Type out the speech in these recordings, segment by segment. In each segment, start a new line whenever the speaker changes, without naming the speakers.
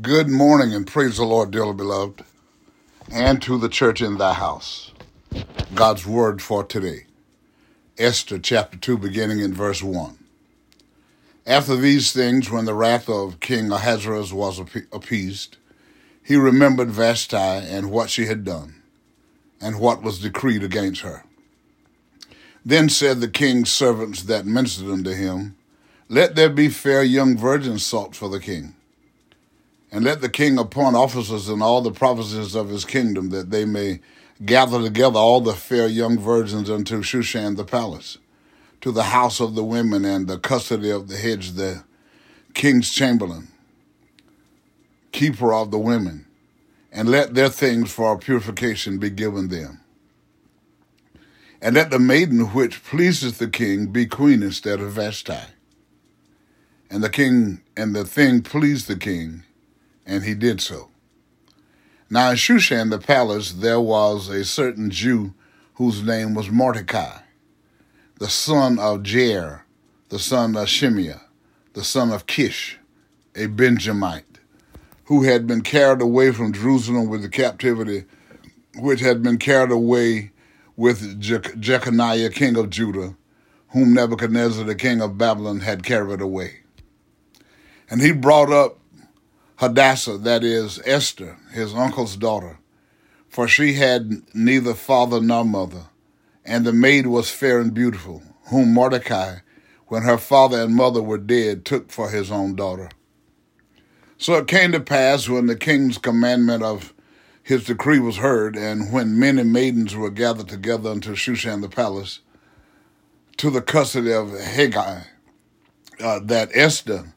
Good morning and praise the Lord, dearly beloved, and to the church in thy house. God's word for today. Esther chapter 2, beginning in verse 1. After these things, when the wrath of King Ahasuerus was appeased, he remembered Vashti and what she had done, and what was decreed against her. Then said the king's servants that ministered unto him, Let there be fair young virgins sought for the king and let the king appoint officers in all the provinces of his kingdom, that they may gather together all the fair young virgins unto Shushan the palace, to the house of the women and the custody of the heads, the king's chamberlain, keeper of the women, and let their things for purification be given them. And let the maiden which pleaseth the king be queen instead of Vashti. And the king and the thing pleased the king and he did so. Now in Shushan the palace there was a certain Jew whose name was Mordecai, the son of Jair, the son of Shimei, the son of Kish, a Benjamite, who had been carried away from Jerusalem with the captivity which had been carried away with Je- Jeconiah king of Judah, whom Nebuchadnezzar the king of Babylon had carried away. And he brought up Hadassah, that is, Esther, his uncle's daughter, for she had neither father nor mother, and the maid was fair and beautiful, whom Mordecai, when her father and mother were dead, took for his own daughter. So it came to pass when the king's commandment of his decree was heard, and when many maidens were gathered together unto Shushan the palace, to the custody of Hegai, uh, that Esther,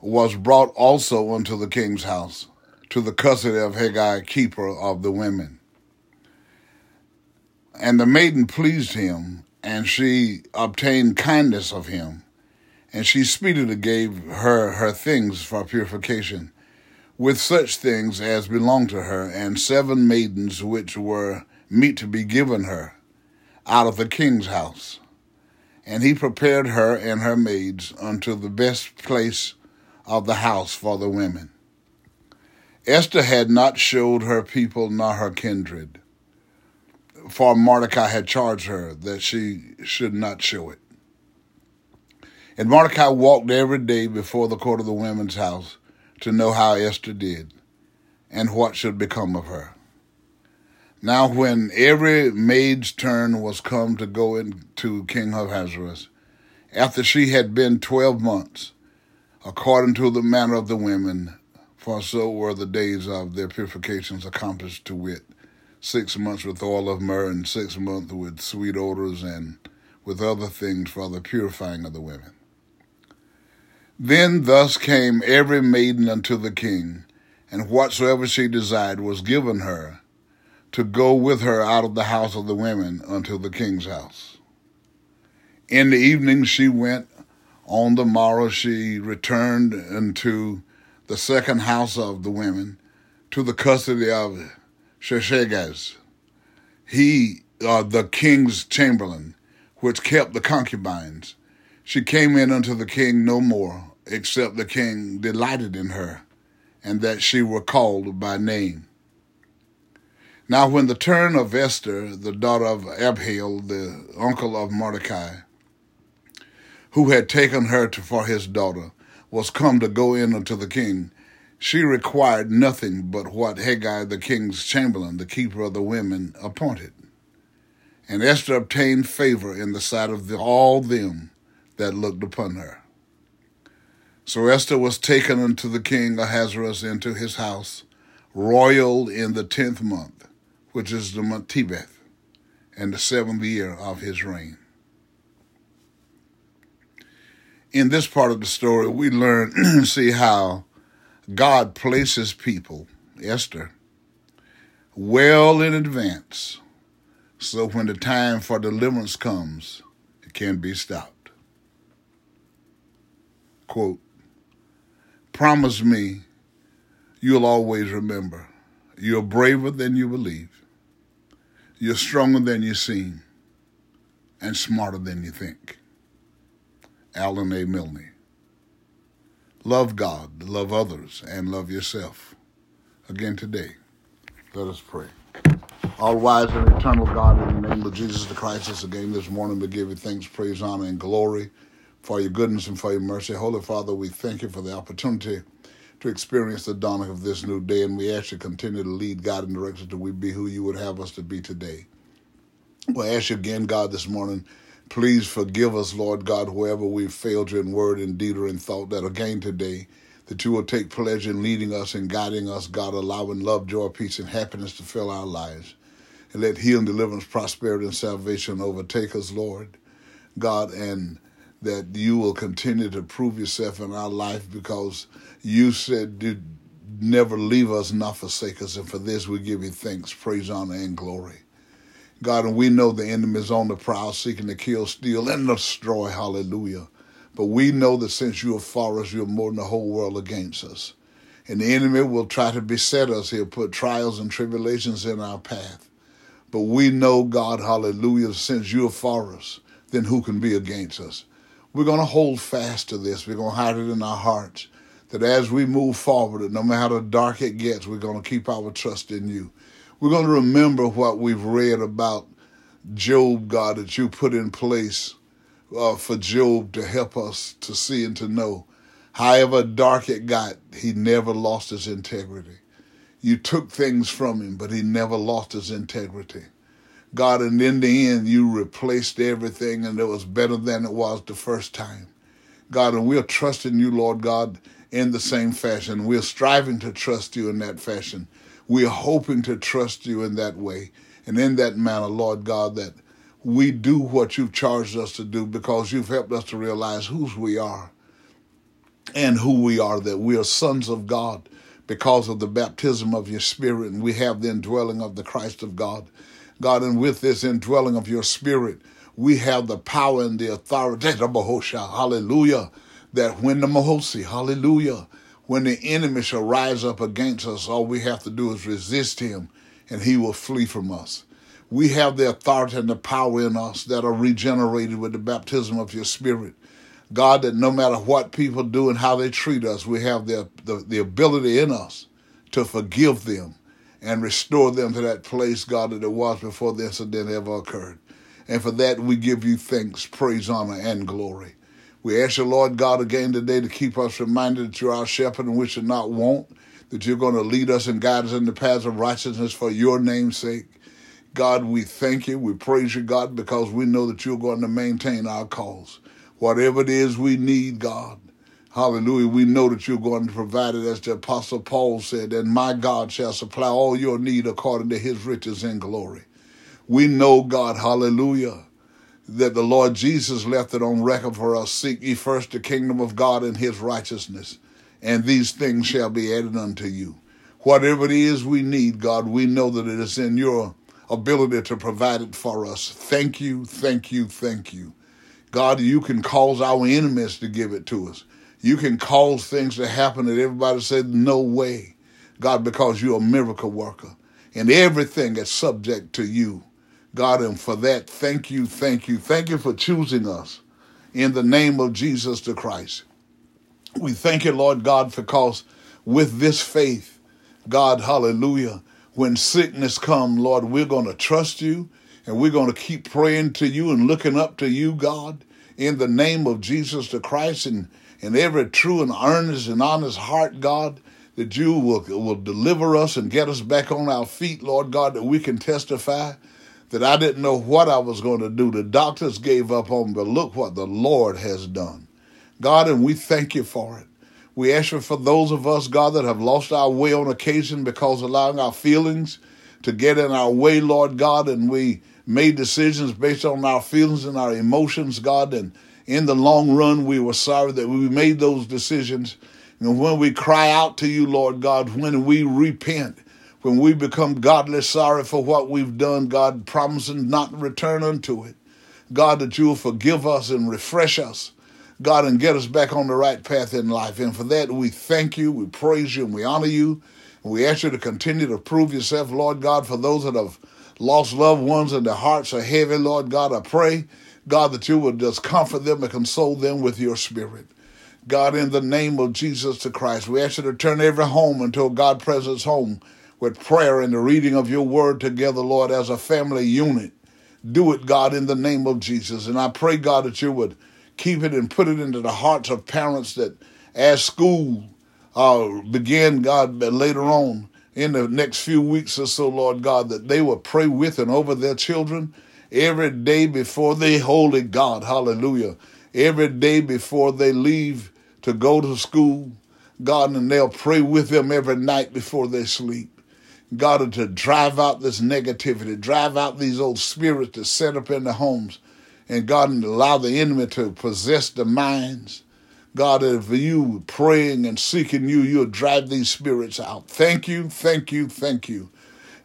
was brought also unto the king's house, to the custody of Hegai, keeper of the women. And the maiden pleased him, and she obtained kindness of him, and she speedily gave her her things for purification, with such things as belonged to her, and seven maidens which were meet to be given her out of the king's house. And he prepared her and her maids unto the best place of the house for the women. Esther had not showed her people nor her kindred, for Mordecai had charged her that she should not show it. And Mordecai walked every day before the court of the women's house to know how Esther did and what should become of her. Now, when every maid's turn was come to go into King Ahasuerus, after she had been twelve months, according to the manner of the women, for so were the days of their purifications accomplished to wit, six months with oil of myrrh, and six months with sweet odors, and with other things for the purifying of the women. Then thus came every maiden unto the king, and whatsoever she desired was given her, to go with her out of the house of the women unto the king's house. In the evening she went on the morrow she returned into the second house of the women to the custody of Shaashgaz, he, uh, the king's chamberlain, which kept the concubines. She came in unto the king no more, except the king delighted in her, and that she were called by name. Now, when the turn of Esther, the daughter of Abihail, the uncle of Mordecai, who had taken her to, for his daughter, was come to go in unto the king, she required nothing but what Hegai the king's chamberlain, the keeper of the women, appointed. And Esther obtained favor in the sight of the, all them that looked upon her. So Esther was taken unto the king Ahasuerus into his house, royal in the tenth month, which is the month Tebeth, and the seventh year of his reign in this part of the story, we learn see how God places people, Esther, well in advance, so when the time for deliverance comes, it can be stopped. Quote, Promise me you'll always remember you're braver than you believe, you're stronger than you seem, and smarter than you think. Alan A. Milne. love God, love others, and love yourself. Again today, let us pray. All wise and eternal God, in the name of Jesus the Christ, us again this morning we give you thanks, praise, honor, and glory for your goodness and for your mercy. Holy Father, we thank you for the opportunity to experience the dawning of this new day, and we ask you to continue to lead, God, and direct us to we be who you would have us to be today. We ask you again, God, this morning, please forgive us, Lord God, wherever we've failed you in word, in deed, or in thought, that again today, that you will take pleasure in leading us and guiding us, God, allowing love, joy, peace, and happiness to fill our lives. And let healing, deliverance, prosperity, and salvation overtake us, Lord. God, and that you will continue to prove yourself in our life because you said you never leave us, not forsake us. And for this we give you thanks, praise, honor, and glory. God, and we know the enemy is on the prowl, seeking to kill, steal, and destroy. Hallelujah. But we know that since you are for us, you're more than the whole world against us. And the enemy will try to beset us. He'll put trials and tribulations in our path. But we know, God, hallelujah, since you're for us, then who can be against us? We're going to hold fast to this. We're going to hide it in our hearts. That as we move forward, no matter how dark it gets, we're going to keep our trust in you. We're going to remember what we've read about Job, God, that you put in place uh, for Job to help us to see and to know. However dark it got, he never lost his integrity. You took things from him, but he never lost his integrity. God, and in the end, you replaced everything and it was better than it was the first time. God, and we're trusting you, Lord God, in the same fashion. We're striving to trust you in that fashion. We're hoping to trust you in that way. And in that manner, Lord God, that we do what you've charged us to do because you've helped us to realize whose we are and who we are, that we are sons of God because of the baptism of your Spirit, and we have the indwelling of the Christ of God. God, and with this indwelling of your spirit, we have the power and the authority, hallelujah, that when the Mahosi, hallelujah, when the enemy shall rise up against us, all we have to do is resist him and he will flee from us. We have the authority and the power in us that are regenerated with the baptism of your spirit. God, that no matter what people do and how they treat us, we have the, the, the ability in us to forgive them and restore them to that place, God, that it was before the incident ever occurred. And for that, we give you thanks, praise, honor, and glory. We ask you, Lord God, again today to keep us reminded that you're our shepherd and we should not want, that you're going to lead us and guide us in the paths of righteousness for your name's sake. God, we thank you. We praise you, God, because we know that you're going to maintain our cause. Whatever it is we need, God, Hallelujah. We know that you're going to provide it, as the Apostle Paul said, and my God shall supply all your need according to his riches and glory. We know, God, hallelujah, that the Lord Jesus left it on record for us seek ye first the kingdom of God and his righteousness, and these things shall be added unto you. Whatever it is we need, God, we know that it is in your ability to provide it for us. Thank you, thank you, thank you. God, you can cause our enemies to give it to us. You can cause things to happen that everybody said, no way. God, because you're a miracle worker. And everything is subject to you. God, and for that, thank you, thank you. Thank you for choosing us in the name of Jesus the Christ. We thank you, Lord God, because with this faith, God, hallelujah, when sickness come, Lord, we're going to trust you and we're going to keep praying to you and looking up to you, God, in the name of Jesus the Christ. And and every true and earnest and honest heart, God, that you will, will deliver us and get us back on our feet, Lord God, that we can testify that I didn't know what I was going to do. The doctors gave up on me, but look what the Lord has done. God, and we thank you for it. We ask you for those of us, God, that have lost our way on occasion because allowing our feelings to get in our way, Lord God, and we made decisions based on our feelings and our emotions, God, and in the long run, we were sorry that we made those decisions. And when we cry out to you, Lord God, when we repent, when we become godly sorry for what we've done, God promising not to return unto it. God, that you will forgive us and refresh us, God, and get us back on the right path in life. And for that, we thank you, we praise you, and we honor you. And we ask you to continue to prove yourself, Lord God, for those that have lost loved ones and their hearts are heavy, Lord God, I pray God, that you would just comfort them and console them with your spirit. God, in the name of Jesus the Christ, we ask you to turn every home into a God presence home with prayer and the reading of your word together, Lord, as a family unit. Do it, God, in the name of Jesus. And I pray, God, that you would keep it and put it into the hearts of parents that as school uh, begin, God, later on in the next few weeks or so, Lord God, that they will pray with and over their children every day before they holy God. Hallelujah. Every day before they leave to go to school, God, and they'll pray with them every night before they sleep. God, to drive out this negativity, drive out these old spirits that set up in the homes, and God, and allow the enemy to possess the minds. God, if you praying and seeking you, you'll drive these spirits out. Thank you, thank you, thank you.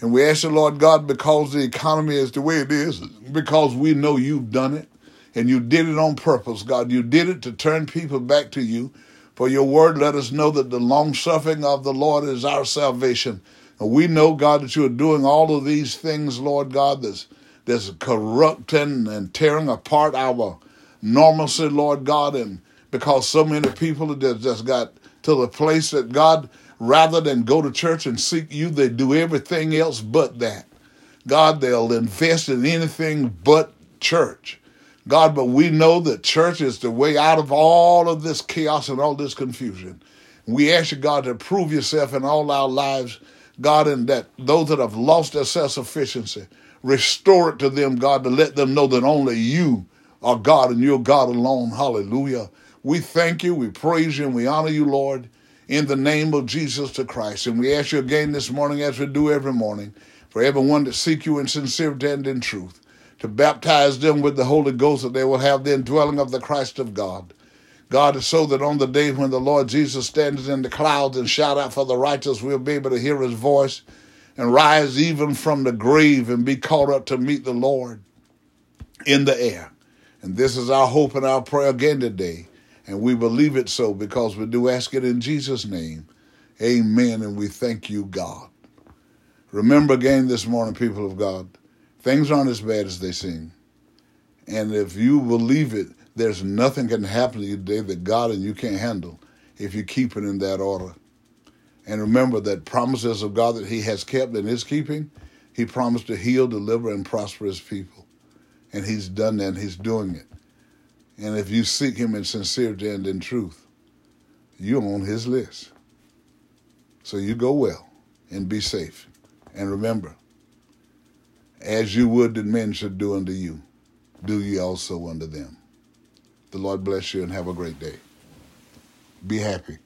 And we ask the Lord God, because the economy is the way it is, because we know you've done it and you did it on purpose, God. You did it to turn people back to you. For your word, let us know that the long suffering of the Lord is our salvation. We know, God, that you are doing all of these things, Lord God, that's, that's corrupting and tearing apart our normalcy, Lord God, and because so many people have just got to the place that God, rather than go to church and seek you, they do everything else but that. God, they'll invest in anything but church. God, but we know that church is the way out of all of this chaos and all this confusion. We ask you, God, to prove yourself in all our lives, God, and that those that have lost their self sufficiency, restore it to them, God, to let them know that only you are God and you're God alone. Hallelujah. We thank you, we praise you, and we honor you, Lord, in the name of Jesus the Christ. And we ask you again this morning, as we do every morning, for everyone to seek you in sincerity and in truth to baptize them with the Holy Ghost, that they will have the indwelling of the Christ of God. God is so that on the day when the Lord Jesus stands in the clouds and shout out for the righteous, we'll be able to hear his voice and rise even from the grave and be caught up to meet the Lord in the air. And this is our hope and our prayer again today. And we believe it so because we do ask it in Jesus' name. Amen. And we thank you, God. Remember again this morning, people of God, Things aren't as bad as they seem. And if you believe it, there's nothing can happen to you today that God and you can't handle if you keep it in that order. And remember that promises of God that He has kept and is keeping, He promised to heal, deliver, and prosper His people. And He's done that and He's doing it. And if you seek Him in sincerity and in truth, you're on His list. So you go well and be safe. And remember, as you would that men should do unto you, do ye also unto them. The Lord bless you and have a great day. Be happy.